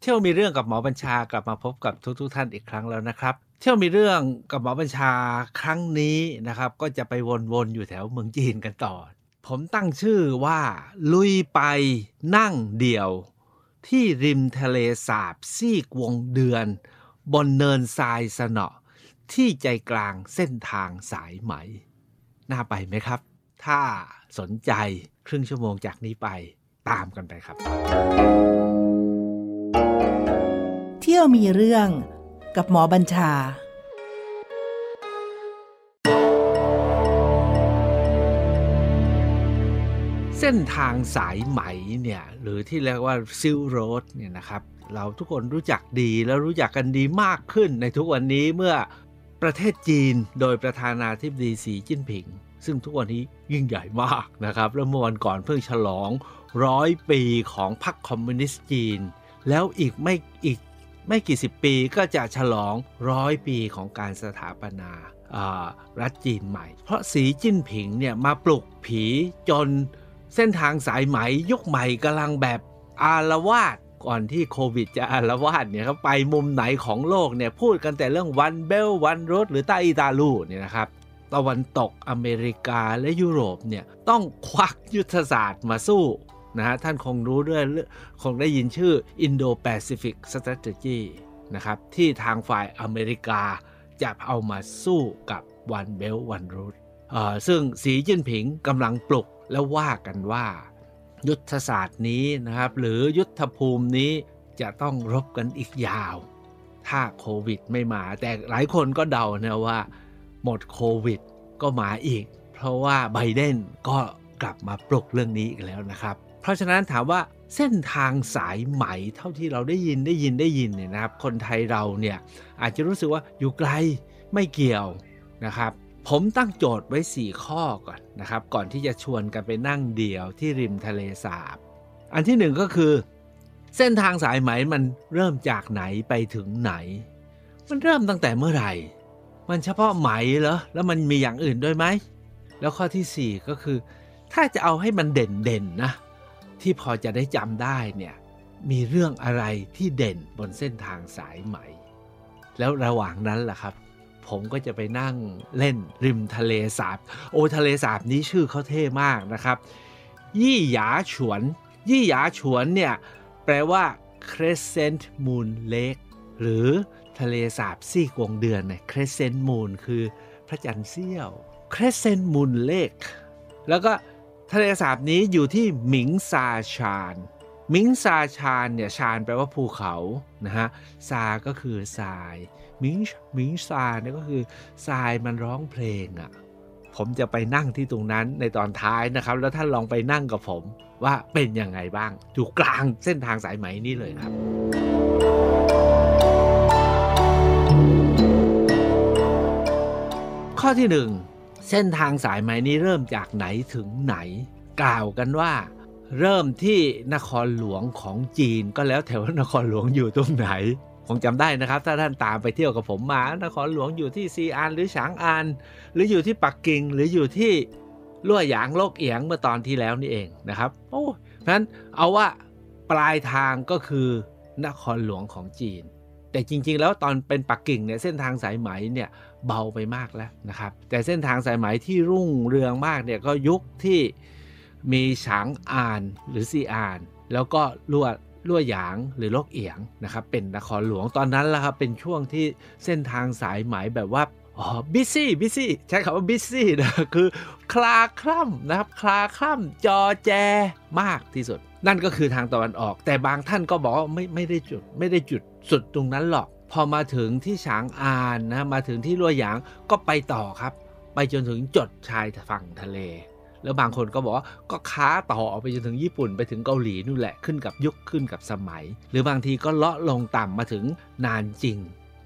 เที่ยวมีเรื่องกับหมอบัญชากลับมาพบกับทุกๆทท่านอีกครั้งแล้วนะครับ เที่ยวมีเรื่องกับหมอบัญชาครั้งนี้นะครับ ก็จะไปวนๆอยู่แถวเมืองจีนกันต่อ ผมตั้งชื่อว่าลุยไปนั่งเดี่ยว ที่ริมทะเลสาบซีกวงเดือน บนเนินทรายสนอที่ใจกลางเส้นทางสายไหม น่าไปไหมครับ ถ้าสนใจครึ่งชั่วโมงจากนี้ไปตามกันไปครับ ยวมีเรื่องกับหมอบัญชา เส้นทางสายไหมเนี่ยหรือที่เรียกว่าซิลโรดเนี่ยนะครับเราทุกคนรู้จักดีแล้วรู้จักกันดีมากขึ้นในทุกวันนี้เมื่อประเทศจีนโดยประธานาธิบดีสีจิ้นผิง ซึ่งทุกวันนี้ยิ่งใหญ่มากนะครับ แล้วเมื่อวันก่อนเพิ่งฉลองร้อยปีของพรรคคอมมิวนิสต์จีน แล้วอีกไม่อีก ไม่กี่สิบปีก็จะฉลองร้อยปีของการสถาปนารัฐจีนใหม่ เพราะสีจิ้นผิงเนี่ยมาปลุกผีจนเส้นทางสายไหมยุคใหม่กำลังแบบอารวาสก่อนที่โควิดจะอารวาสเนี่ยเขาไปมุมไหนของโลกเนี่ยพูดกันแต่เรื่องวันเบลวันรถหรือใต้อิตาลูเนี่ยนะครับตะวันตกอเมริกาและยุโรปเนี่ยต้องควักยุทธศาสตร์มาสู้ นะฮะท่านคงรู้ด้วยคงได้ยินชื่อ Indo-Pacific Strategy นะครับที่ทางฝ่ายอเมริกาจะเอามาสู้กับวันเบลวันรูทซึ่งสีจิ้นผิงกำลังปลุกแล้วว่ากันว่า ยุทธศาสตร์นี้นะครับ หรือยุทธภูมินี้จะต้องรบกันอีกยาว ถ้าโควิดไม่มา แต่หลายคนก็เดานะว่า หมดโควิดก็มาอีก เพราะว่าไบเดนก็กลับมาปลุกเรื่องนี้อีกแล้วนะครับ เพราะฉะนั้นถามว่าเส้นทางสายไหมเท่าที่เราได้ยินได้ยินได้ยินเนี่ยนะครับ คนไทยเราเนี่ยอาจจะรู้สึกว่าอยู่ไกลไม่เกี่ยวนะครับ ผมตั้งโจทย์ไว้ 4 ข้อก่อนนะครับ ก่อนที่จะชวนกันไปนั่งเดี่ยวที่ริมทะเลสาบ อันที่หนึ่งก็คือ เส้นทางสายไหมมันเริ่มจากไหนไปถึงไหน มันเริ่มตั้งแต่เมื่อไหร่ มันเฉพาะไหมเหรอแล้วมันมีอย่างอื่นด้วยไหมแล้วข้อที่ 4 ก็คือ ถ้าจะเอาให้มันเด่นๆนะ ที่พอจะได้จำได้เนี่ยมีเรื่องอะไรที่เด่นบนเส้นทางสายไหม แล้วระหว่างนั้นล่ะครับ ผมก็จะไปนั่งเล่นริมทะเลสาบ โอทะเลสาบนี้ชื่อเขาเท่มากนะครับ ยี่หยาฉวน ยี่หยาฉวนเนี่ยแปลว่า crescent moon lake หรือทะเลสาบซี่กวงเดือนเนี่ย crescent moon คือพระจันทร์เสี้ยว crescent moon lake แล้วก็ ทะเลสาบนี้อยู่ที่หมิงซาชานหมิงซาชานเนี่ยชานแปลว่าภูเขานะฮะซาก็คือทรายมิงมิงซาเนี่ยก็คือทรายมันร้องเพลงอะ่ะผมจะไปนั่งที่ตรงนั้นในตอนท้ายนะครับ แล้วท่านลองไปนั่งกับผมว่าเป็นยังไงบ้าง อยู่กลางเส้นทางสายไหมนี่เลยครับ ข้อที่หนึ่ง เส้นทางสายไหมนี้เริ่มจากไหนถึงไหน กล่าวกันว่า เริ่มที่นครหลวงของจีนก็แล้วแถวนครหลวงอยู่ตรงไหนคงจำได้นะครับ ถ้าท่านตามไปเที่ยวกับผมมานครหลวงอยู่ที่ซีอานหรือฉางอาน หรืออยู่ที่ปักกิ่งหรืออยู่ที่ลั่วหยางโลกเอียงเมื่อตอนที่แล้วนี่เองนะครับโอ้เพราะนั้นเอาว่าปลายทางก็คือนครหลวงของจีน แต่จริงๆ แล้วตอนเป็นปักกิ่งเนี่ยเส้นทางสายไหมเนี่ย เบาไปมากแล้วนะครับ แต่เส้นทางสายไหมที่รุ่งเรืองมากเนี่ยก็ยุคที่มีฉางอ่านหรือซีอ่าน แล้วก็ลวดลวดหยางหรือลกเอียงนะครับ เป็นนครหลวงตอนนั้นแหละครับ เป็นช่วงที่เส้นทางสายไหมแบบว่าอ๋อบิซี่บิซี่ใช้คำว่าบิซี่นะคือคลาคล่ำนะครับคลาคล่ำจอแจมากที่สุด นั่นก็คือทางตะวันออก แต่บางท่านก็บอกว่าไม่ไม่ได้จุดไม่ได้จุดสุดตรงนั้นหรอก พอมาถึงที่ฉางอานนะมาถึงที่ลัวหยางก็ไปต่อครับ ไปจนถึงจดชายฝั่งทะเล แล้วบางคนก็บอกว่าก็ค้าต่อไปจนถึงญี่ปุ่นไปถึงเกาหลีนู่นแหละขึ้นกับยุคขึ้นกับสมัย หรือบางทีก็เลาะลงต่ำมาถึงนานจริง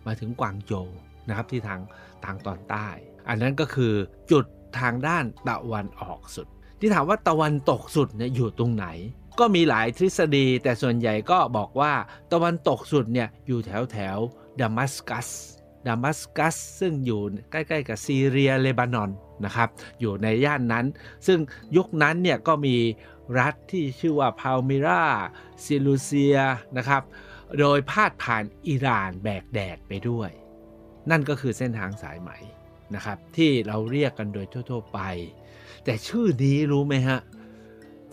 มาถึงกวางโจวนะครับที่ทางทางตอนใต้ อันนั้นก็คือจุดทางด้านตะวันออกสุด ที่ถามว่าตะวันตกสุดเนี่ยอยู่ตรงไหน ก็มีหลายทฤษฎี แต่ส่วนใหญ่ก็บอกว่าตะวันตกสุดเนี่ยอยู่แถวแถวดามัสกัสดามัสกัสซึ่งอยู่ใกล้ๆกับซีเรียเลบานอนนะครับอยู่ในย่านนั้น ซึ่งยุคนั้นเนี่ยก็มีรัฐที่ชื่อว่าพาลมิราซิลูเซียนะครับโดยพาดผ่านอิหร่านแบกแดดไปด้วย นั่นก็คือเส้นทางสายไหมนะครับที่เราเรียกกันโดยทั่ว ๆ ไป แต่ชื่อนี้รู้ไหมฮะ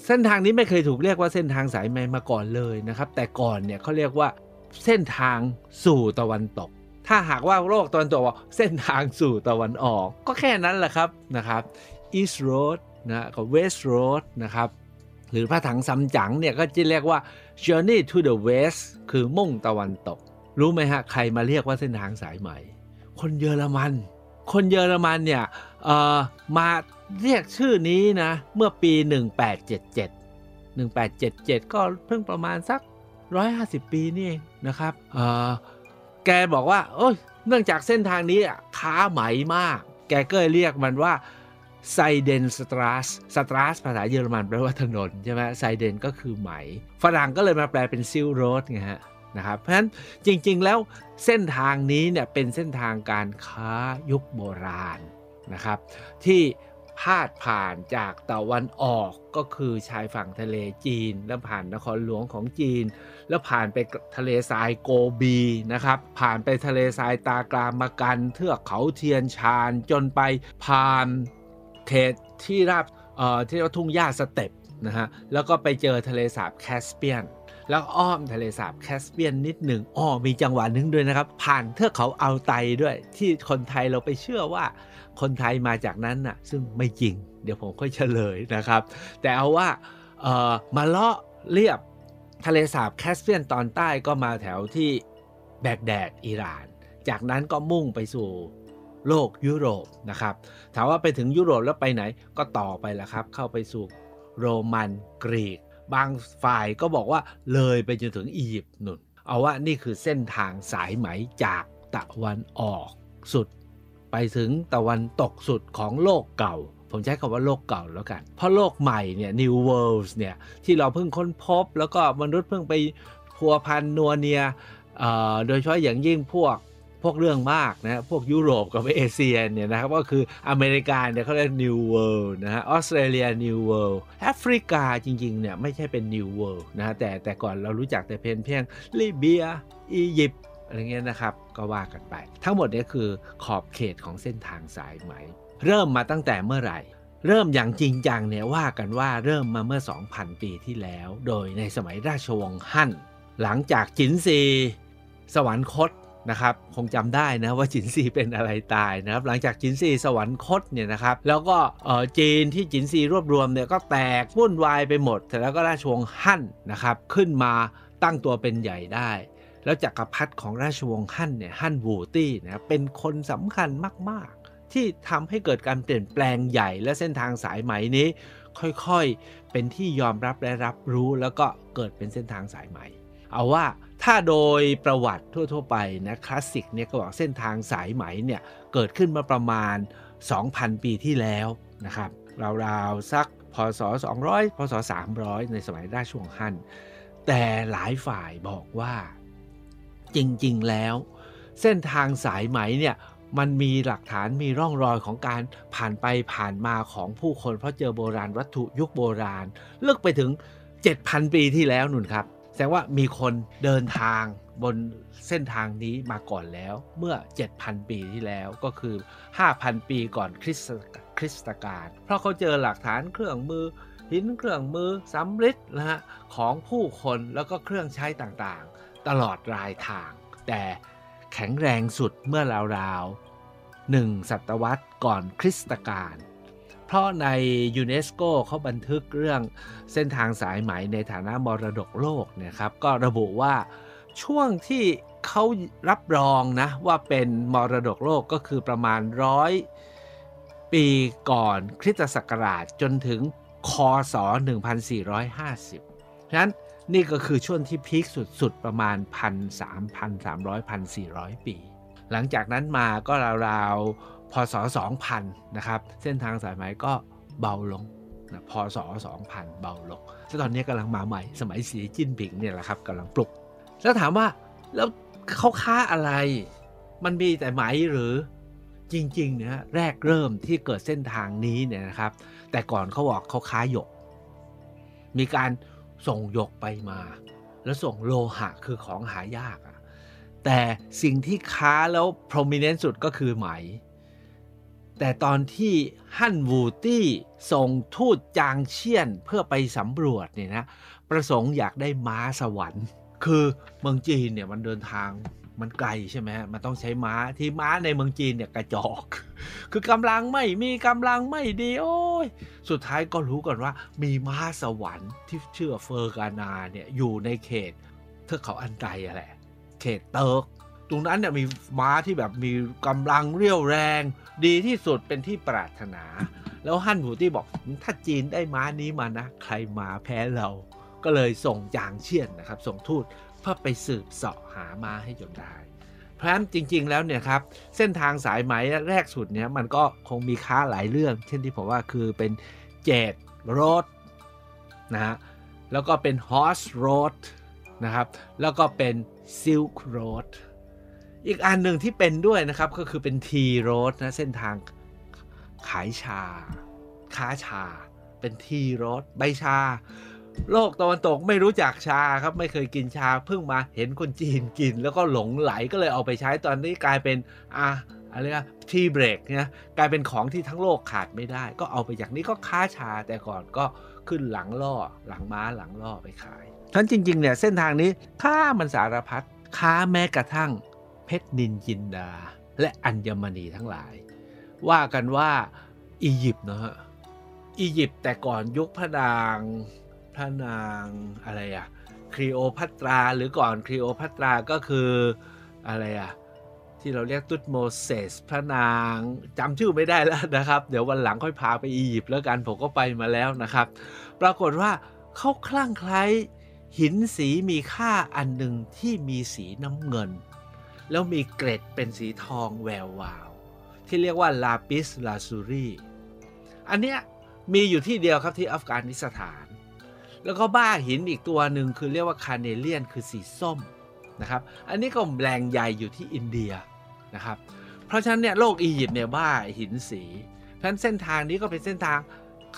เส้นทางนี้ไม่เคยถูกเรียกว่าเส้นทางสายไหมมาก่อนเลยนะครับ แต่ก่อนเนี่ยเขาเรียกว่าเส้นทางสู่ตะวันตก ถ้าหากว่าโลกตะวันตกบอกเส้นทางสู่ตะวันออก ก็แค่นั้นแหละครับนะครับ East Road นะกับ West Road นะครับหรือพระถังซัมจั๋งเนี่ยก็จะเรียกว่า Journey to the West คือมุ่งตะวันตก รู้ไหมฮะใครมาเรียกว่าเส้นทางสายไหม่ คนเยอรมัน คนเยอรมันเนี่ยเออมา เรียกชื่อนี้นะ เมื่อปี 1877 1877 ก็เพิ่งประมาณสัก 150 ปีนี่เองนะครับเออแกบอกว่าโอ้ยเนื่องจากเส้นทางนี้อะค้าไหมมาก แกก็เลยเรียกมันว่าไซเดนสตรัสสตรัสภาษาเยอรมันแปลว่าถนนใช่ไหมไซเดนก็คือไหม ฝรั่งก็เลยมาแปลเป็นซิลโรดไงฮะนะครับ เพราะฉะนั้นจริงๆแล้วเส้นทางนี้เนี่ยเป็นเส้นทางการค้ายุคโบราณนะครับ ที่ พาดผ่านจากตะวันออกก็คือชายฝั่งทะเลจีน แล้วผ่านนครหลวงของจีน แล้วผ่านไปทะเลทรายโกบีนะครับ ผ่านไปทะเลทรายทากลามากัน เทือกเขาเทียนชานจนไปผ่านเขตที่ราบเอ่อที่เรียกว่าทุ่งหญ้าสเตปป์นะฮะแล้วก็ไปเจอทะเลสาบแคสเปียน แล้วอ้อมทะเลสาบแคสเปียนนิดหนึ่งอ้อมีจังหวะหนึงด้วยนะครับ ผ่านเทือกเขาอัลไตด้วย ที่คนไทยเราไปเชื่อว่าคนไทยมาจากนั้นน่ะ ซึ่งไม่จริง เดี๋ยวผมค่อยเฉลยนะครับ แต่เอาว่ามาเลาะเรียบทะเลสาบแคสเปียนตอนใต้ก็มาแถวที่แบกแดดอิหร่าน จากนั้นก็มุ่งไปสู่โลกยุโรปนะครับ ถามว่าไปถึงยุโรปแล้วไปไหนก็ต่อไปละครับ เข้าไปสู่โรมันกรีก บางฝ่ายก็บอกว่าเลยไปจนถึงอียิปต์นุ่น เอาว่านี่คือเส้นทางสายไหมจากตะวันออกสุด ไปถึงตะวันตกสุดของโลกเก่า ผมใช้คำว่าโลกเก่าแล้วกัน เพราะโลกใหม่เนี่ย New Worlds เนี่ย ที่เราเพิ่งค้นพบ แล้วก็มนุษย์เพิ่งไปพัวพันนัวเนียโดยเฉพาะอย่างยิ่งพวก พวกเรื่องมากนะพวกยุโรปกับเอเชียเนี่ยนะครับก็คืออเมริกาเนี่ยเขาเรียก New World นะฮะออสเตรเลีย New World แอฟริกาจริงๆเนี่ยไม่ใช่เป็น New World นะฮะแต่แต่ก่อนเรารู้จักแต่เพียงเพียงลิเบียอียิปต์อะไรเงี้ยนะครับก็ว่ากันไป ทั้งหมดนี้คือขอบเขตของเส้นทางสายไหม เริ่มมาตั้งแต่เมื่อไหร่ เริ่มอย่างจริงจังเนี่ยว่ากันว่าเริ่มมาเมื่อ 2,000 ปีที่แล้ว โดยในสมัยราชวงศ์ฮั่น หลังจากจินซี สวรรคต นะครับคงจำได้นะว่าจินซีเป็นอะไรตายนะครับหลังจากจินซีสวรรคตเนี่ยนะครับแล้วก็เออจีนที่จินซีรวบรวมเนี่ยก็แตกวุ่นวายไปหมดแต่แล้วก็ราชวงศ์ฮั่นนะครับขึ้นมาตั้งตัวเป็นใหญ่ได้ แล้วจักรพรรดิของราชวงศ์ฮั่นเนี่ยฮั่นวูตี้นะครับเป็นคนสำคัญมากๆ ที่ทำให้เกิดการเปลี่ยนแปลงใหญ่และเส้นทางสายไหมนี้ ค่อยๆเป็นที่ยอมรับและรับรู้แล้วก็เกิดเป็นเส้นทางสายไหม เอาว่าถ้าโดยประวัติทั่ว ๆ ไปนะคลาสสิกเนี่ยก็บอกเส้นทางสายไหมเนี่ยเกิดขึ้นมาประมาณ 2,000 ปีที่แล้วนะครับราวๆสักพศ 200 พศ 300 ในสมัยราชวงศ์ฮั่นแต่หลายฝ่ายบอกว่า จริงๆแล้ว เส้นทางสายไหมเนี่ยมันมีหลักฐานมีร่องรอยของการผ่านไปผ่านมาของผู้คนเพราะเจอโบราณวัตถุยุคโบราณเลิกไปถึง 7,000 ปีที่แล้วนุ่นครับ แสดงว่ามีคนเดินทางบนเส้นทางนี้มาก่อนแล้วเมื่อ 7,000 ปีที่แล้วก็คือ 5,000 ปีก่อนคริสตคริสตกาลเพราะเขาเจอหลักฐานเครื่องมือหินเครื่องมือสำริดนะฮะของผู้คนแล้วก็เครื่องใช้ต่างๆ ตลอดรายทาง แต่แข็งแรงสุดเมื่อราวๆหนึ่งศตวรรษก่อนคริสตกาล เพราะในยูเนสโกเขาบันทึกเรื่องเส้นทางสายไหมในฐานะมรดกโลกเนี่ยครับก็ระบุว่าช่วงที่เขารับรองนะว่าเป็นมรดกโลกก็คือประมาณร้อยปีก่อนคริสตศักราชจนถึงคศ 1450 ฉะนั้นนี่ก็คือช่วงที่พีคสุดๆ ประมาณ 1,300 1,400 ปี หลังจากนั้นมาก็ราวๆ พศ 2000 นะครับ เส้นทางสายไหมก็เบาลงนะพศ 2000 เบาลงแล้วตอนนี้กำลังมาใหม่สมัยสีจิ้นผิงเนี่ยแหละครับกำลังปลุก แล้วถามว่าแล้วเขาค้าอะไร มันมีแต่ไหมหรือจริงๆเนี่ยแรกเริ่มที่เกิดเส้นทางนี้เนี่ยนะครับ แต่ก่อนเขาบอกเขาค้าหยก มีการส่งหยกไปมา แล้วส่งโลหะคือของหายากอะแต่สิ่งที่ค้าแล้ว prominent สุดก็คือไหม แต่ตอนที่ฮั่นวูตี้ส่งทูตจางเชียนเพื่อไปสำรวจเนี่ยนะประสงค์อยากได้ม้าสวรรค์ คือเมืองจีนเนี่ยมันเดินทางมันไกลใช่ไหมฮะมันต้องใช้ม้าที่ม้าในเมืองจีนเนี่ยกระจอก คือกำลังไม่มีกำลังไม่ดี โอ้ย สุดท้ายก็รู้กันว่า มีม้าสวรรค์ที่ชื่อเฟอร์กานาเนี่ยอยู่ในเขตเทือกเขาอันไดอะแหละ เขตเติร์ก ตรงนั้นเนี่ยมีม้าที่แบบมีกำลังเรี่ยวแรง ดีที่สุดเป็นที่ปรารถนา แล้วฮั่นหูตี้บอกถ้าจีนได้ม้านี้มานะ ใครมาแพ้เรา ก็เลยส่งจางเชียนนะครับ ส่งทูตเพื่อไปสืบเสาะหาม้าให้จนได้พราะฉะนั้นจริง ๆ แล้วเนี่ยครับเส้นทางสายไหมแรกสุดเนี่ยมันก็คงมีค้าหลายเรื่อง เช่นที่ผมว่าคือเป็นเจดโรดนะฮะแล้วก็เป็นฮอสโรดนะครับแล้วก็เป็นซิลค์โรด อีกอันหนึ่งที่เป็นด้วยนะครับก็คือเป็นทีโรดนะเส้นทางขายชา ค้าชา เป็นทีโรดใบชา โลกตะวันตกไม่รู้จักชาครับไม่เคยกินชาเพิ่งมาเห็นคนจีนกิน แล้วก็หลงไหลก็เลยเอาไปใช้ตอนนี้กลายเป็นอะอะไรนะทีเบรกเนี่ยกลายเป็นของที่ทั้งโลกขาดไม่ได้ ก็เอาไปจากนี้ก็ค้าชาแต่ก่อนก็ขึ้นหลังล่อหลังม้าหลังล่อไปขายท่านจริงๆเนี่ยเส้นทางนี้ค้ามันสารพัดค้าแม้กระทั่ง ชรนินจินดา และอัญมณีทั้งหลาย ว่ากันว่าอียิปต์เนาะอียิปต์แต่ก่อนยุคพระนางพระนางอะไรอะครีโอพัตราหรือก่อนครีโอพัตราก็คืออะไรอะที่เราเรียกตุตโมเสสพระนางจำชื่อไม่ได้แล้วนะครับ เดี๋ยววันหลังค่อยพาไปอียิปต์แล้วกันผมก็ไปมาแล้วนะครับ ปรากฏว่าเขาคลั่งไคล้หินสีมีค่าอันหนึ่งที่มีสีน้ำเงิน แล้วมีเกร็ดเป็นสีทองแวววาว ที่เรียกว่าลาปิสลาซูรีอันเนี้ยมีอยู่ที่เดียวครับที่อัฟกานิสถาน แล้วก็บ้าหินอีกตัวหนึ่งคือเรียกว่าคาเนเลียนคือสีส้มนะครับ อันนี้ก็แรงใหญ่อยู่ที่อินเดียนะครับ เพราะฉะนั้นเนี่ยโลกอียิปต์เนี่ยบ้าหินสีเพราะฉะนั้นเส้นทางนี้ก็เป็นเส้นทาง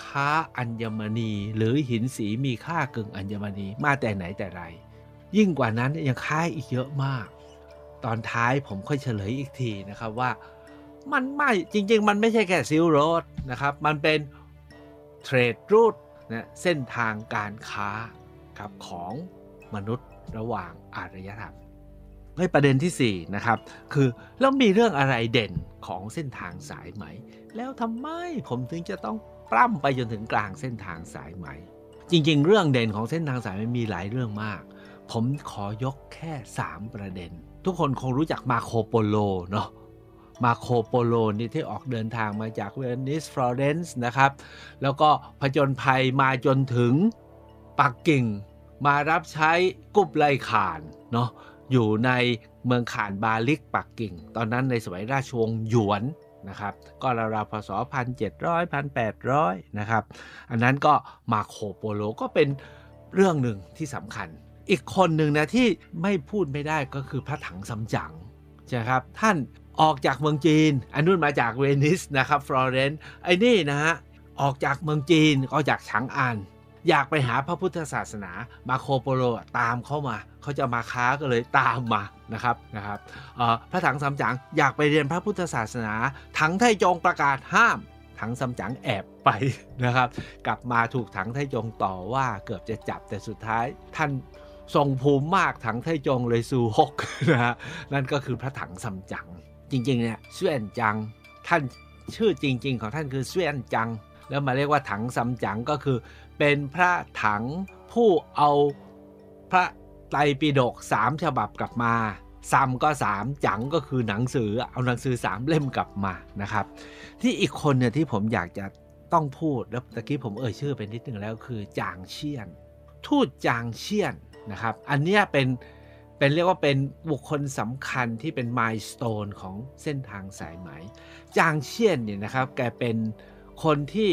ค้าอัญมณี หรือหินสีมีค่ากึ่งอัญมณีมาแต่ไหนแต่ไร ยิ่งกว่านั้นยังค้าอีกเยอะมาก ตอนท้ายผมค่อยเฉลยอีกทีนะครับว่ามันไม่จริง ๆ มันไม่ใช่แค่ซิลโรดนะครับ มันเป็นเทรดรูทนะเส้นทางการค้ากับของมนุษย์ระหว่างอารยธรรมให้ประเด็นที่ 4 นะครับ คือแล้วมีเรื่องอะไรเด่นของเส้นทางสายไหม แล้วทำไมผมถึงจะต้องปล้ำไปจนถึงกลางเส้นทางสายไหม จริง ๆ เรื่องเด่นของเส้นทางสายไหมมีหลายเรื่องมาก ผมขอยกแค่ 3 ประเด็น ทุกคนคงรู้จักมาร์โคโปโลเนาะมาร์โคโปโลนี่ที่ออกเดินทางมาจากเวนิสฟลอเรนซ์นะครับ แล้วก็ผจญภัยมาจนถึงปักกิ่ง มารับใช้กุบไลข่านเนาะอยู่ในเมืองข่านบาลิกปักกิ่ง ตอนนั้นในสมัยราชวงศ์หยวนนะครับ ก็ราวๆพศ 1700 1800 นะครับ อันนั้นก็มาร์โคโปโลก็เป็นเรื่องหนึ่งที่สำคัญ อีกคนหนึ่งนะที่ไม่พูดไม่ได้ก็คือพระถังซัมจั๋งใช่ครับท่านออกจากเมืองจีน อันนู้นมาจากเวนิสนะครับฟลอเรนซ์ไอ้นี่นะฮะออกจากเมืองจีนออกจากฉางอันอยากไปหาพระพุทธศาสนามาโคโปโลตามเข้ามา เขาจะมาค้าก็เลยตามมานะครับนะครับพระถังซัมจั๋งอยากไปเรียนพระพุทธศาสนา ถังไทจงประกาศห้าม ถังซัมจั๋งแอบไปนะครับ กลับมาถูกถังไทจงต่อว่าเกือบจะจับแต่สุดท้าย ท่าน ทรงภูมิมากถังไทจงเลยสู่ฮกนะฮะนั่นก็คือพระถังซัมจั๋งจริงๆเนี่ยเซียนจัง ท่านชื่อจริง ๆ ของท่านคือเซียนจัง แล้วมาเรียกว่าถังซัมจั๋งก็คือ เป็นพระถังผู้เอาพระไตรปิฎกสามฉบับกลับมาซัมก็สามจังก็คือหนังสือเอาหนังสือสามเล่มกลับมานะครับ ที่อีกคนเนี่ยที่ผมอยากจะต้องพูดแล้วตะกี้ผมเอ่ยชื่อไปนิดนึงแล้วคือจางเชียน ทูตจางเชียน นะครับ อันนี้เป็นเป็นเรียกว่าเป็นบุคคลสำคัญที่เป็นมายสเตนของเส้นทางสายไหมจางเชียนเนี่ยนะครับ แกเป็นคนที่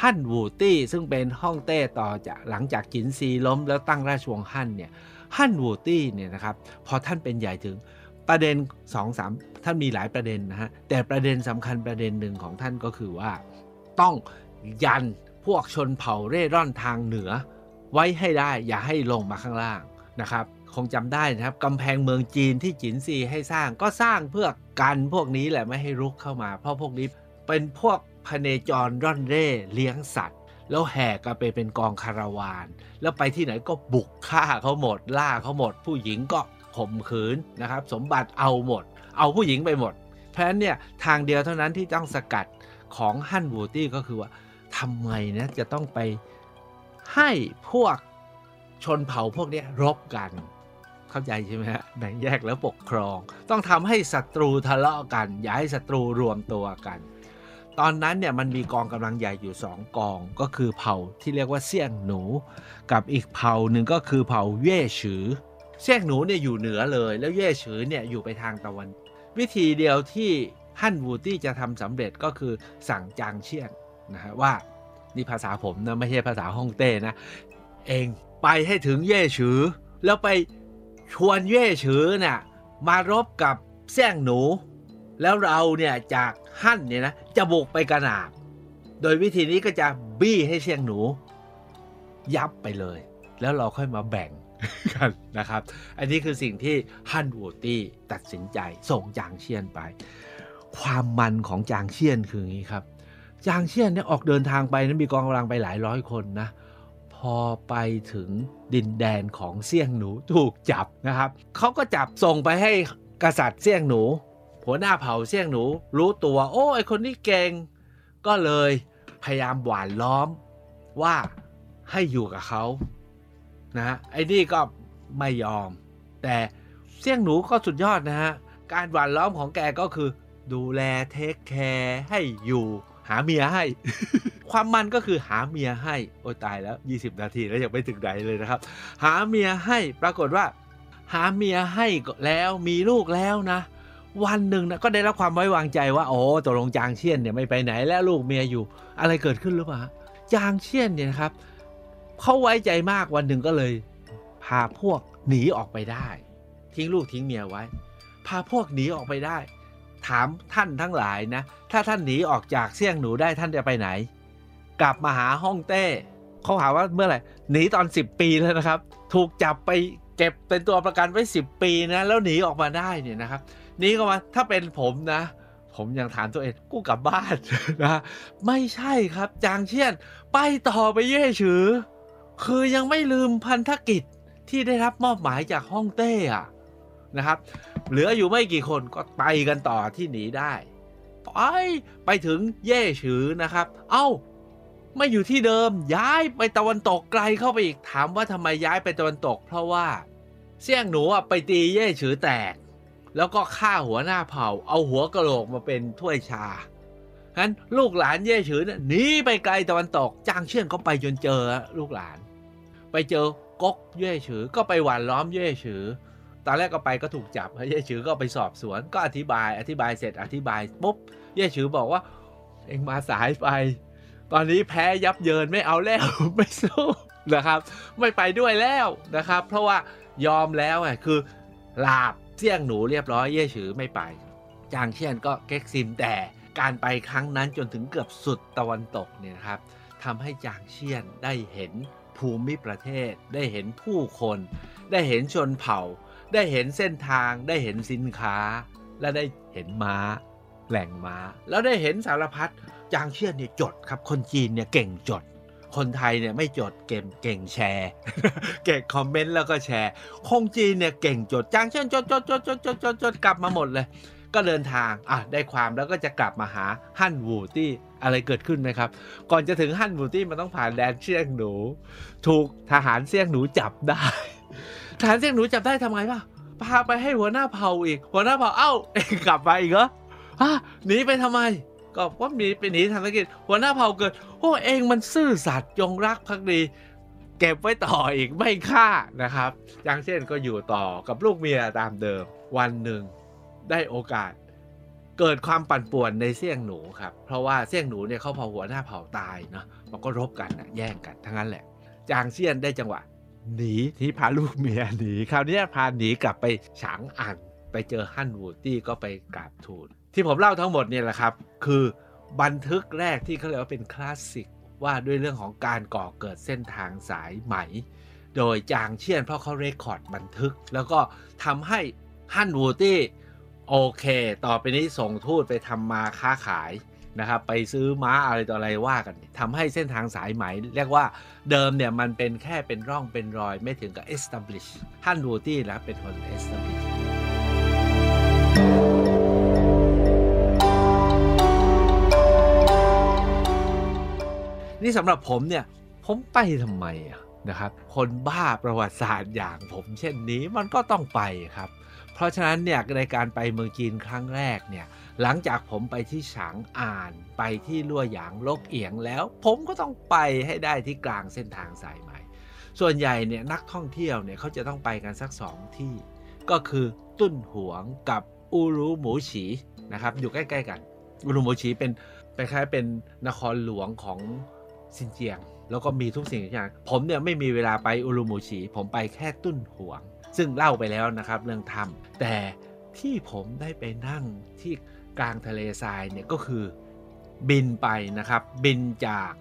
ฮั่นวูตี้ซึ่งเป็นฮ่องเต้ต่อจากหลังจากจินซีล้มแล้วตั้งราชวงศ์ฮั่นเนี่ยฮั่นวูตี้เนี่ยนะครับพอท่านเป็นใหญ่ถึงประเด็น2อสามท่านมีหลายประเด็นนะฮะแต่ประเด็นสำคัญประเด็นหนึ่งของท่านก็คือว่า ต้องยันพวกชนเผ่าเร่ร่อนทางเหนือ ไว้ให้ได้อย่าให้ลงมาข้างล่างนะครับ คงจำได้นะครับกำแพงเมืองจีนที่จินซีให้สร้างก็สร้างเพื่อกันพวกนี้แหละไม่ให้รุกเข้ามา เพราะพวกนี้เป็นพวกพเนจรร่อนเร่เลี้ยงสัตว์ แล้วแห่กันไปเป็นกองคาราวาน แล้วไปที่ไหนก็บุกฆ่าเขาหมด ล่าเขาหมด ผู้หญิงก็ข่มขืนนะครับ สมบัติเอาหมด เอาผู้หญิงไปหมด เพราะฉะนั้นเนี่ยทางเดียวเท่านั้นที่ต้องสกัดของฮั่นวูตี้ก็คือว่าทำไมนะจะต้องไป ให้พวกชนเผ่าพวกนี้รบกัน เข้าใจใช่ไหมฮะแบ่งแยกแล้วปกครอง ต้องทำให้ศัตรูทะเลาะกัน อย่าให้ศัตรูรวมตัวกัน ตอนนั้นเนี่ยมันมีกองกำลังใหญ่อยู่สองกองก็คือเผ่าที่เรียกว่าเซี่ยงหนู กับอีกเผ่าหนึ่งก็คือเผ่าเย่ฉือเซี่ยงหนูเนี่ยอยู่เหนือเลย แล้วเย่ฉือเนี่ยอยู่ไปทางตะวัน วิธีเดียวที่ฮั่นวูตี้จะทำสำเร็จก็คือสั่งจางเชียนนะฮะว่า นี่ภาษาผมนะไม่ใช่ภาษาฮ่องเต้นะ เองไปให้ถึงเย่ฉือ แล้วไปชวนเย่ฉือเนี่ยมารบกับเซี่ยงหนู แล้วเราเนี่ยจากฮั่นเนี่ยนะจะบุกไปกระหนาบ โดยวิธีนี้ก็จะบี้ให้เซี่ยงหนู ยับไปเลย แล้วเราค่อยมาแบ่งกันนะครับ อันนี้คือสิ่งที่ฮั่นวูตี้ตัดสินใจส่งจางเชียนไป ความมันของจางเชียนคืออย่างนี้ครับ จางเชี่ยนเนี่ยออกเดินทางไปนั้นมีกองกำลังไปหลายร้อยคนนะ พอไปถึงดินแดนของเซี่ยงหนูถูกจับนะครับเขาก็จับส่งไปให้กษัตริย์เซี่ยงหนูหัวหน้าเผ่าเซี่ยงหนู รู้ตัว โอ้ไอคนนี้เก่งก็เลยพยายามหวานล้อมว่าให้อยู่กับเขานะไอ้นี่ก็ไม่ยอม แต่เซี่ยงหนูก็สุดยอดนะฮะการหวานล้อมของแกก็คือ ดูแลเทคแคร์ให้อยู่าเมียให้ ความมันก็คือหาเมียให้ โอ้ตายแล้ว 20 นาทีแล้วยังไม่ถึงไหนเลยนะครับ หาเมียให้ปรากฏว่า หาเมียให้แล้วมีลูกแล้วนะ วันหนึ่งนะก็ได้รับความไว้วางใจว่าโอ้ตกลงจางเชียนเนี่ยไม่ไปไหนแล้วลูกเมียอยู่ อะไรเกิดขึ้นหรือเปล่าจางเชียนเนี่ยครับเขาไว้ใจมากวันหนึ่งก็เลย พาพวกหนีออกไปได้ ทิ้งลูกทิ้งเมียไว้ พาพวกหนีออกไปได้ ถามท่านทั้งหลายนะ ถ้าท่านหนีออกจากเสี่ยงหนูได้ท่านจะไปไหน กลับมาหาฮ่องเต้เขาหาว่าเมื่อไหร่หนีตอน 10 ปีแล้วนะครับ ถูกจับไปเก็บเป็นตัวประกันไว้ 10 ปีนะแล้วหนีออกมาได้เนี่ยนะครับหนีออกมาถ้าเป็นผมนะ ผมยังถามตัวเองกูกลับบ้านนะไม่ใช่ครับ จางเชียน ไปต่อไปเย่ฉือ คือยังไม่ลืมพันธกิจที่ได้รับมอบหมายจากฮ่องเต้อะนะครับ เหลืออยู่ไม่กี่คนก็ไปกันต่อที่หนีได้ไปไปถึงเย่ฉือนะครับ เอ้า ไม่อยู่ที่เดิมย้ายไปตะวันตกไกลเข้าไปอีกถามว่าทำไมย้ายไปตะวันตก เพราะว่าเสี่ยงหนูอะไปตีเย่ฉือแตก แล้วก็ฆ่าหัวหน้าเผ่า เอาหัวกระโหลกมาเป็นถ้วยชาฉะนั้นลูกหลานเย่ฉือเนี่ยหนีไปไกลตะวันตกจางเชี่ยนก็ไปจนเจอลูกหลาน ไปเจอก๊กเย่ฉือก็ไปหวานล้อมเย่ฉือ ตอนแรกก็ไปก็ถูกจับเย่ฉือก็ไปสอบสวนก็อธิบายอธิบายเสร็จอธิบายปุ๊บเย่ฉือบอกว่า เองมาสายไป ตอนนี้แพ้ยับเยินไม่เอาแล้วไม่สู้นะครับ ไม่ไปด้วยแล้วนะครับ เพราะว่ายอมแล้วไงคือลาบเสี่ยงหนูเรียบร้อยเย่ฉือไม่ไป จางเชียนก็เก๊กซิมแต่การไปครั้งนั้นจนถึงเกือบสุดตะวันตกเนี่ยนะครับทำให้จางเชียนได้เห็นภูมิประเทศ ได้เห็นผู้คน ได้เห็นชนเผ่า ได้เห็นเส้นทางได้เห็นสินค้า และได้เห็นม้า แหล่งม้า แล้วได้เห็นสารพัดจางเชียนเนี่ยจดครับ คนจีนเนี่ยเก่งจด คนไทยเนี่ยไม่จดเก่งเก่งแชร์ เก่งคอมเมนต์แล้วก็แชร์คงจีนเนี่ยเก่งจดจางเชียนจดจดจดจดจดจดจดกลับมาหมดเลย ก็เดินทางอะได้ความแล้วก็จะกลับมาหาฮั่นวูตี้อะไรเกิดขึ้นไหมครับ ก่อนจะถึงฮั่นวูตี้มันต้องผ่านแดนเซี่ยงหนู ถูกทหารเซี่ยงหนูจับได้ ทหารเซี่ยงหนูจับได้ทำไงป่ะพาไปให้หัวหน้าเผ่าอีก หัวหน้าเผ่าเอ้าเองกลับมาอีกเหรอฮะหนีไปทำไม ก็ว่าหนีไปหนีทำธุรกิจหัวหน้าเผ่าเกิดโอ้เองมันซื่อสัตย์จงรักภักดี เก็บไว้ต่ออีกไม่ฆ่านะครับจางเช่นก็อยู่ต่อกับลูกเมียตามเดิม วันหนึ่งได้โอกาส เกิดความปั่นป่วนในเสี่ยงหนูครับ เพราะว่าเสี่ยงหนูเนี่ยเขาเผาหัวหน้าเผ่าตายเนาะมันก็รบกันนะแย่งกันทั้งนั้นแหละ จางเซียนได้จังหวะ หนีที่พาลูกเมียหนีคราวนี้พาหนีกลับไปฉางอันไปเจอฮั่นวูตี้ก็ไปกราบทูล ที่ผมเล่าทั้งหมดเนี่ยแหละครับ คือบันทึกแรกที่เขาเรียกว่าเป็นคลาสสิกว่าด้วยเรื่องของการก่อเกิดเส้นทางสายไหม โดยจางเชียนเพราะเขาเรคคอร์ดบันทึก แล้วก็ทำให้ฮั่นวูตี้โอเค ต่อไปนี้ส่งทูตไปทำมาค้าขาย นะครับไปซื้อม้าอะไรต่ออะไรว่ากันทำให้เส้นทางสายไหม เรียกว่าเดิมเนี่ยมันเป็นแค่เป็นร่องเป็นรอยไม่ถึงกับ establish ฮั่นวูตี้แล้วเป็นคน establish นี่สำหรับผมเนี่ยผมไปทำไมอะนะครับคนบ้าประวัติศาสตร์อย่างผมเช่นนี้มันก็ต้องไปครับ เพราะฉะนั้นเนี่ยในการไปเมืองจีนครั้งแรกเนี่ย หลังจากผมไปที่ฉางอ่านไปที่ลั่วหยางลกเอียงแล้ว ผมก็ต้องไปให้ได้ที่กลางเส้นทางสายไหม ส่วนใหญ่เนี่ยนักท่องเที่ยวเนี่ยเขาจะต้องไปกันสักสองที่ ก็คือตุ้นหวงกับอูรุหมูฉีนะครับอยู่ใกล้ๆกัน อูรุหมูฉีเป็นเป็นคล้ายเป็นนครหลวงของซินเจียง แล้วก็มีทุกสิ่งทุกอย่าง ผมเนี่ยไม่มีเวลาไปอูรุหมูฉีผมไปแค่ตุ้นหวง ซึ่งเล่าไปแล้วนะครับเรื่องถ้ำแต่ที่ผมได้ไปนั่งที่ กลางทะเลทรายเนี่ยก็คือบินไปนะครับ บินจาก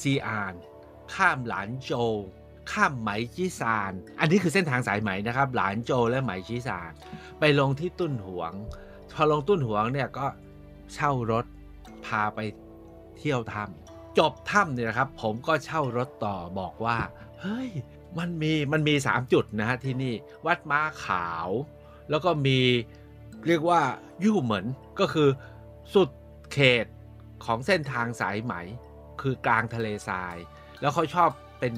ซีอาน ข้ามหลานโจ ข้ามไหมจีซาน อันนี้คือเส้นทางสายไหมนะครับ หลานโจและไหมจีซาน ไปลงที่ตุ้นหวง พอลงตุ้นหวงเนี่ยก็เช่ารถพาไปเที่ยวถ้ำจบถ้ำเนี่ยนะครับ ผมก็เช่ารถต่อบอกว่า เฮ้ย มันมีมันมี 3 จุดนะฮะที่นี่ วัดม้าขาว แล้วก็มีเรียกว่ายู่เหมือน ก็คือสุดเขตของเส้นทางสายไหม คือกลางทะเลทราย แล้วเขาชอบเป็น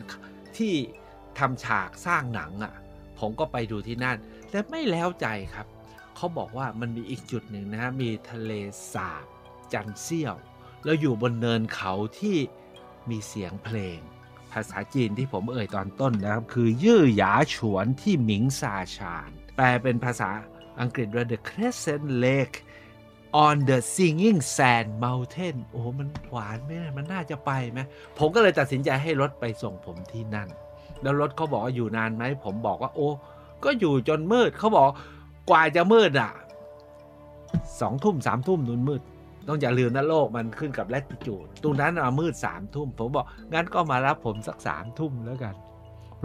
ที่ทำฉากสร้างหนังอะ่ะ ผมก็ไปดูที่นั่น แต่ไม่แล้วใจครับ เขาบอกว่ามันมีอีกจุดหนึ่งนะฮะ มีทะเลสาบจันเซียว แล้วอยู่บนเนินเขาที่มีเสียงเพลง ภาษาจีนที่ผมเอ่ยตอนต้นนะครับ คือยื่อหยาฉวนที่หมิงซาชานแปลเป็นภาษาอังกฤษว่า The Crescent Lake on the Singing Sand Mountain โอ้โหมันหวานไหมมันน่าจะไปไหมผมก็เลยตัดสินใจให้รถไปส่งผมที่นั่น แล้วรถเขาบอกว่าอยู่นานไหม ผมบอกว่า โอ้ ก็อยู่จนมืดเขาบอกกว่าจะมืดอะสองทุ่มสามทุ่มนุ่นมืด ต้องอย่าลืมนะโลกมันขึ้นกับแลติจูดตรงนั้นอะมืดสามทุ่ม ผมบอกงั้นก็มารับผมสักสามทุ่มแล้วกัน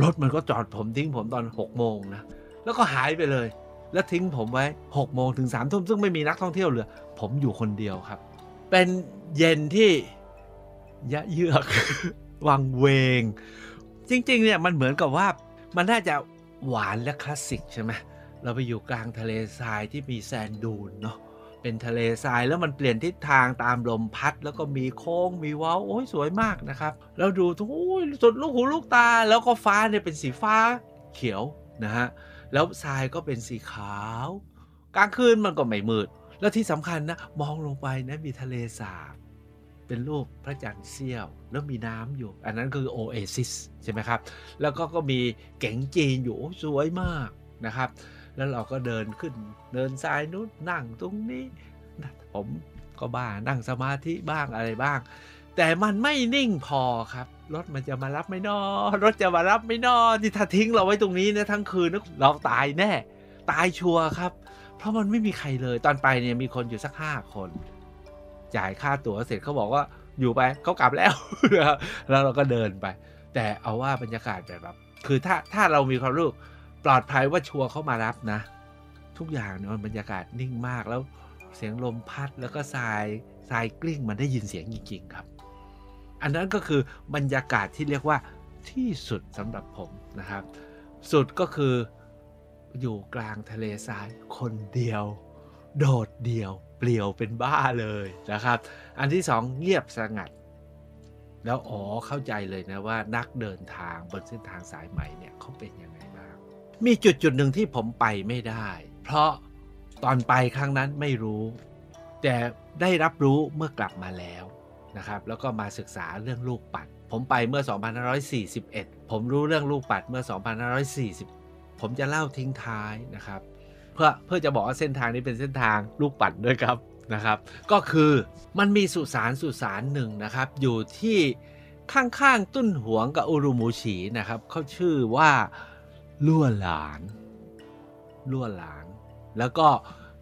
รถมันก็จอดผมทิ้งผมตอนหกโมงนะ แล้วก็หายไปเลย แล้วทิ้งผมไว้6โมงถึง3ทุ่มซึ่งไม่มีนักท่องเที่ยวเหลือ ผมอยู่คนเดียวครับ เป็นเย็นที่ยะเยือกวังเวง จริง ๆ เนี่ยมันเหมือนกับว่ามันน่าจะหวานและคลาสสิกใช่ไหมเราไปอยู่กลางทะเลทรายที่มีแซนดูนเนาะเป็นทะเลทรายแล้วมันเปลี่ยนทิศทางตามลมพัด แล้วก็มีโค้งมีว้าโอ้ยสวยมากนะครับ แล้วดูทุกสุดลูกหูลูกตาแล้วก็ฟ้าเนี่ยเป็นสีฟ้าเขียวนะฮะ แล้วทรายก็เป็นสีขาว กลางคืนมันก็ไม่มืด แล้วที่สำคัญนะ มองลงไปนะมีทะเลสาบ เป็นรูปพระจันทร์เสี้ยว แล้วมีน้ำอยู่ อันนั้นคือโอเอซิสใช่ไหมครับ แล้วก็ก็มีเก๋งจีนอยู่สวยมากนะครับ แล้วเราก็เดินขึ้นเดินทรายนู้นนั่งตรงนี้ ผมก็บ้านั่งสมาธิบ้างอะไรบ้าง แต่มันไม่นิ่งพอครับ รถมันจะมารับไม่นอรถจะมารับไม่นอที่ถ้าทิ้งเราไว้ตรงนี้เนี่ยทั้งคืนเราตายแน่ ตายชัวร์ครับ เพราะมันไม่มีใครเลยตอนไปเนี่ยมีคนอยู่สักห้าคน จ่ายค่าตั๋วเสร็จเขาบอกว่าอยู่ไปเขากลับแล้ว แล้วเราก็เดินไป แต่เอาว่าบรรยากาศแบบแบบคือถ้าถ้าเรามีความรู้ปลอดภัยว่าชัวร์เขามารับนะ ทุกอย่างเนี่ยมันบรรยากาศนิ่งมากแล้วเสียงลมพัดแล้วก็ทรายทรายกลิ้งมันได้ยินเสียงจริงๆครับ อันนั้นก็คือบรรยากาศที่เรียกว่าที่สุดสำหรับผมนะครับ สุดก็คืออยู่กลางทะเลทรายคนเดียว โดดเดี่ยว เปลี่ยวเป็นบ้าเลยนะครับ อันที่สองเงียบสงัด แล้วอ๋อเข้าใจเลยนะว่านักเดินทางบนเส้นทางสายใหม่เนี่ยเขาเป็นยังไงบ้าง มีจุดจุดหนึ่งที่ผมไปไม่ได้ เพราะตอนไปครั้งนั้นไม่รู้ แต่ได้รับรู้เมื่อกลับมาแล้ว นะครับแล้วก็มาศึกษาเรื่องลูกปัด ผมไปเมื่อ 2541 ผมรู้เรื่องลูกปัดเมื่อ 2540 ผมจะเล่าทิ้งท้ายนะครับ เพื่อเพื่อจะบอกว่าเส้นทางนี้เป็นเส้นทางลูกปัดด้วยครับนะครับ ก็คือมันมีสุสานสุสานหนึ่งนะครับ อยู่ที่ข้างๆตุ้นหวงกับอุรุมูฉีนะครับเขาชื่อว่าลั่วหลานลั่วหลาน แล้วก็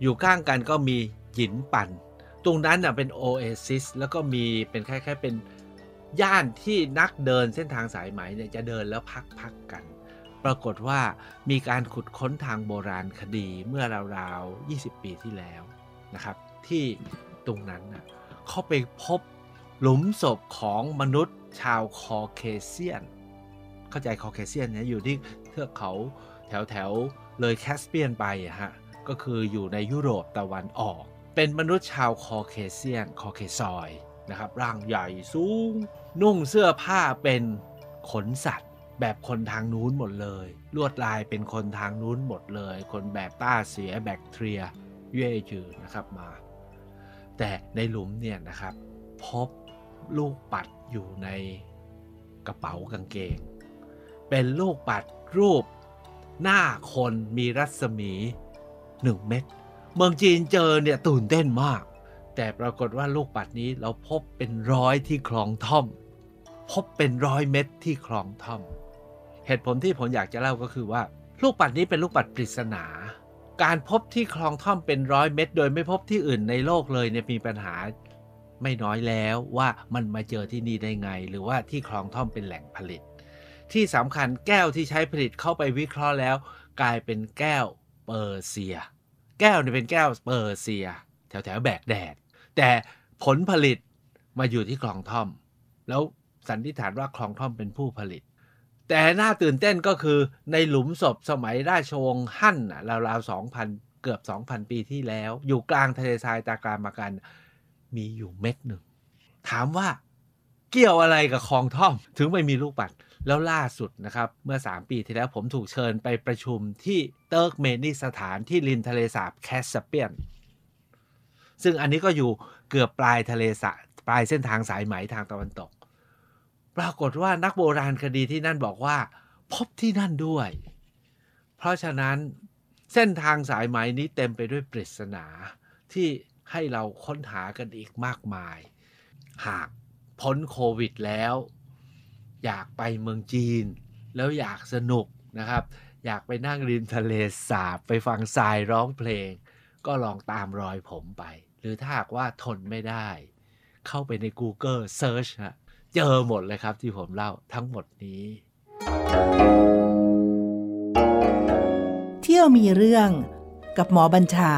อยู่ข้างกันก็มีหยินปัน ตรงนั้นน่ะเป็นโอเอซิสแล้วก็มีเป็นคล้ายๆเป็นย่านที่นักเดินเส้นทางสายไหมเนี่ยจะเดินแล้วพักพักกัน ปรากฏว่ามีการขุดค้นทางโบราณคดีเมื่อราวๆ 20 ปีที่แล้วนะครับ ที่ตรงนั้นนะเขาไปพบหลุมศพของมนุษย์ชาวคอเคเซียน เข้าใจคอเคเซียนเนี่ยอยู่ที่เทือกเขาแถวแถวๆเลยแคสเปียนไปฮะก็คืออยู่ในยุโรปตะวันออก เป็นมนุษย์ชาวคอเคเซียนคอเคซอยนะครับ ร่างใหญ่สูง นุ่งเสื้อผ้าเป็นขนสัตว์ แบบคนทางนู้นหมดเลย ลวดลายเป็นคนทางนู้นหมดเลย คนแบบต้าเสียแบคทีเรียเย่จือนะครับมา แต่ในหลุมเนี่ยนะครับ พบลูกปัดอยู่ในกระเป๋ากางเกง เป็นลูกปัดรูปหน้าคนมีรัศมี 1 เม็ด เมืองจีนเจอเนี่ยตื่นเต้นมาก แต่ปรากฏว่าลูกปัดนี้เราพบเป็นร้อยที่คลองท่อม พบเป็นร้อยเม็ดที่คลองท่อม เหตุผลที่ผมอยากจะเล่าก็คือว่า ลูกปัดนี้เป็นลูกปัดปริศนา การพบที่คลองท่อมเป็นร้อยเม็ดโดยไม่พบที่อื่นในโลกเลยเนี่ยมีปัญหาไม่น้อยแล้วว่ามันมาเจอที่นี่ได้ไง หรือว่าที่คลองท่อมเป็นแหล่งผลิต ที่สำคัญแก้วที่ใช้ผลิตเข้าไปวิเคราะห์แล้ว กลายเป็นแก้วเปอร์เซีย แก้วเนี่ยเป็นแก้วเปอร์เซีย แถวแถวแบกแดด แต่ผลผลิตมาอยู่ที่คลองท่อม แล้วสันนิษฐานว่าคลองท่อมเป็นผู้ผลิต แต่น่าตื่นเต้นก็คือในหลุมศพสมัยราชวงศ์ฮั่นน่ะราวๆสองพันเกือบ2,000ปีที่แล้ว อยู่กลางทะเลทรายตากลางมากัน มีอยู่เม็ดหนึ่ง ถามว่าเกี่ยวอะไรกับคลองท่อม ถึงไม่มีลูกปัด แล้วล่าสุดนะครับเมื่อ 3 ปีที่แล้วผมถูกเชิญไปประชุมที่เติร์กเมนิสถานที่ริมทะเลสาบแคสเปียน ซึ่งอันนี้ก็อยู่เกือบปลายทะเลสาปลายเส้นทางสายไหมทางตะวันตก ปรากฏว่านักโบราณคดีที่นั่นบอกว่า พบที่นั่นด้วย เพราะฉะนั้นเส้นทางสายไหมนี้เต็มไปด้วยปริศนาที่ให้เราค้นหากันอีกมากมาย หากพ้นโควิดแล้ว อยากไปเมืองจีน แล้วอยากสนุกนะครับ อยากไปนั่งริมทะเลสาบไปฟังทรายร้องเพลง ก็ลองตามรอยผมไป หรือถ้าหากว่าทนไม่ได้ เข้าไปใน Google Search ฮะเจอหมดเลยครับที่ผมเล่าทั้งหมดนี้ เที่ยวมีเรื่องกับหมอบัญชา